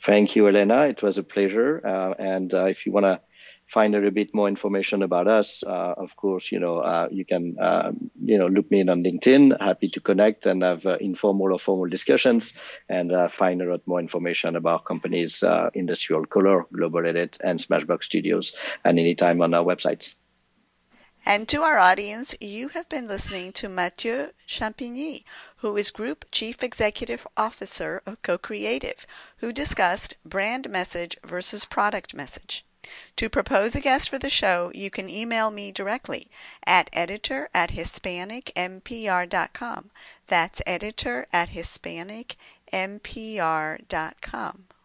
Thank you, Elena. It was a pleasure. Uh, and if you want to find a bit more information about us, uh, of course, you know, uh, you can, uh, you know, look me in on LinkedIn. Happy to connect and have uh, informal or formal discussions and uh, find a lot more information about companies, uh, Industrial Color, Global Edit, and Smashbox Studios, and anytime on our websites. And to our audience, you have been listening to Mathieu Champigny, who is Group Chief Executive Officer of Co-Creative, who discussed brand message versus product message. To propose a guest for the show, you can email me directly at editor at hispanicmpr.com. That's editor at hispanicmpr.com.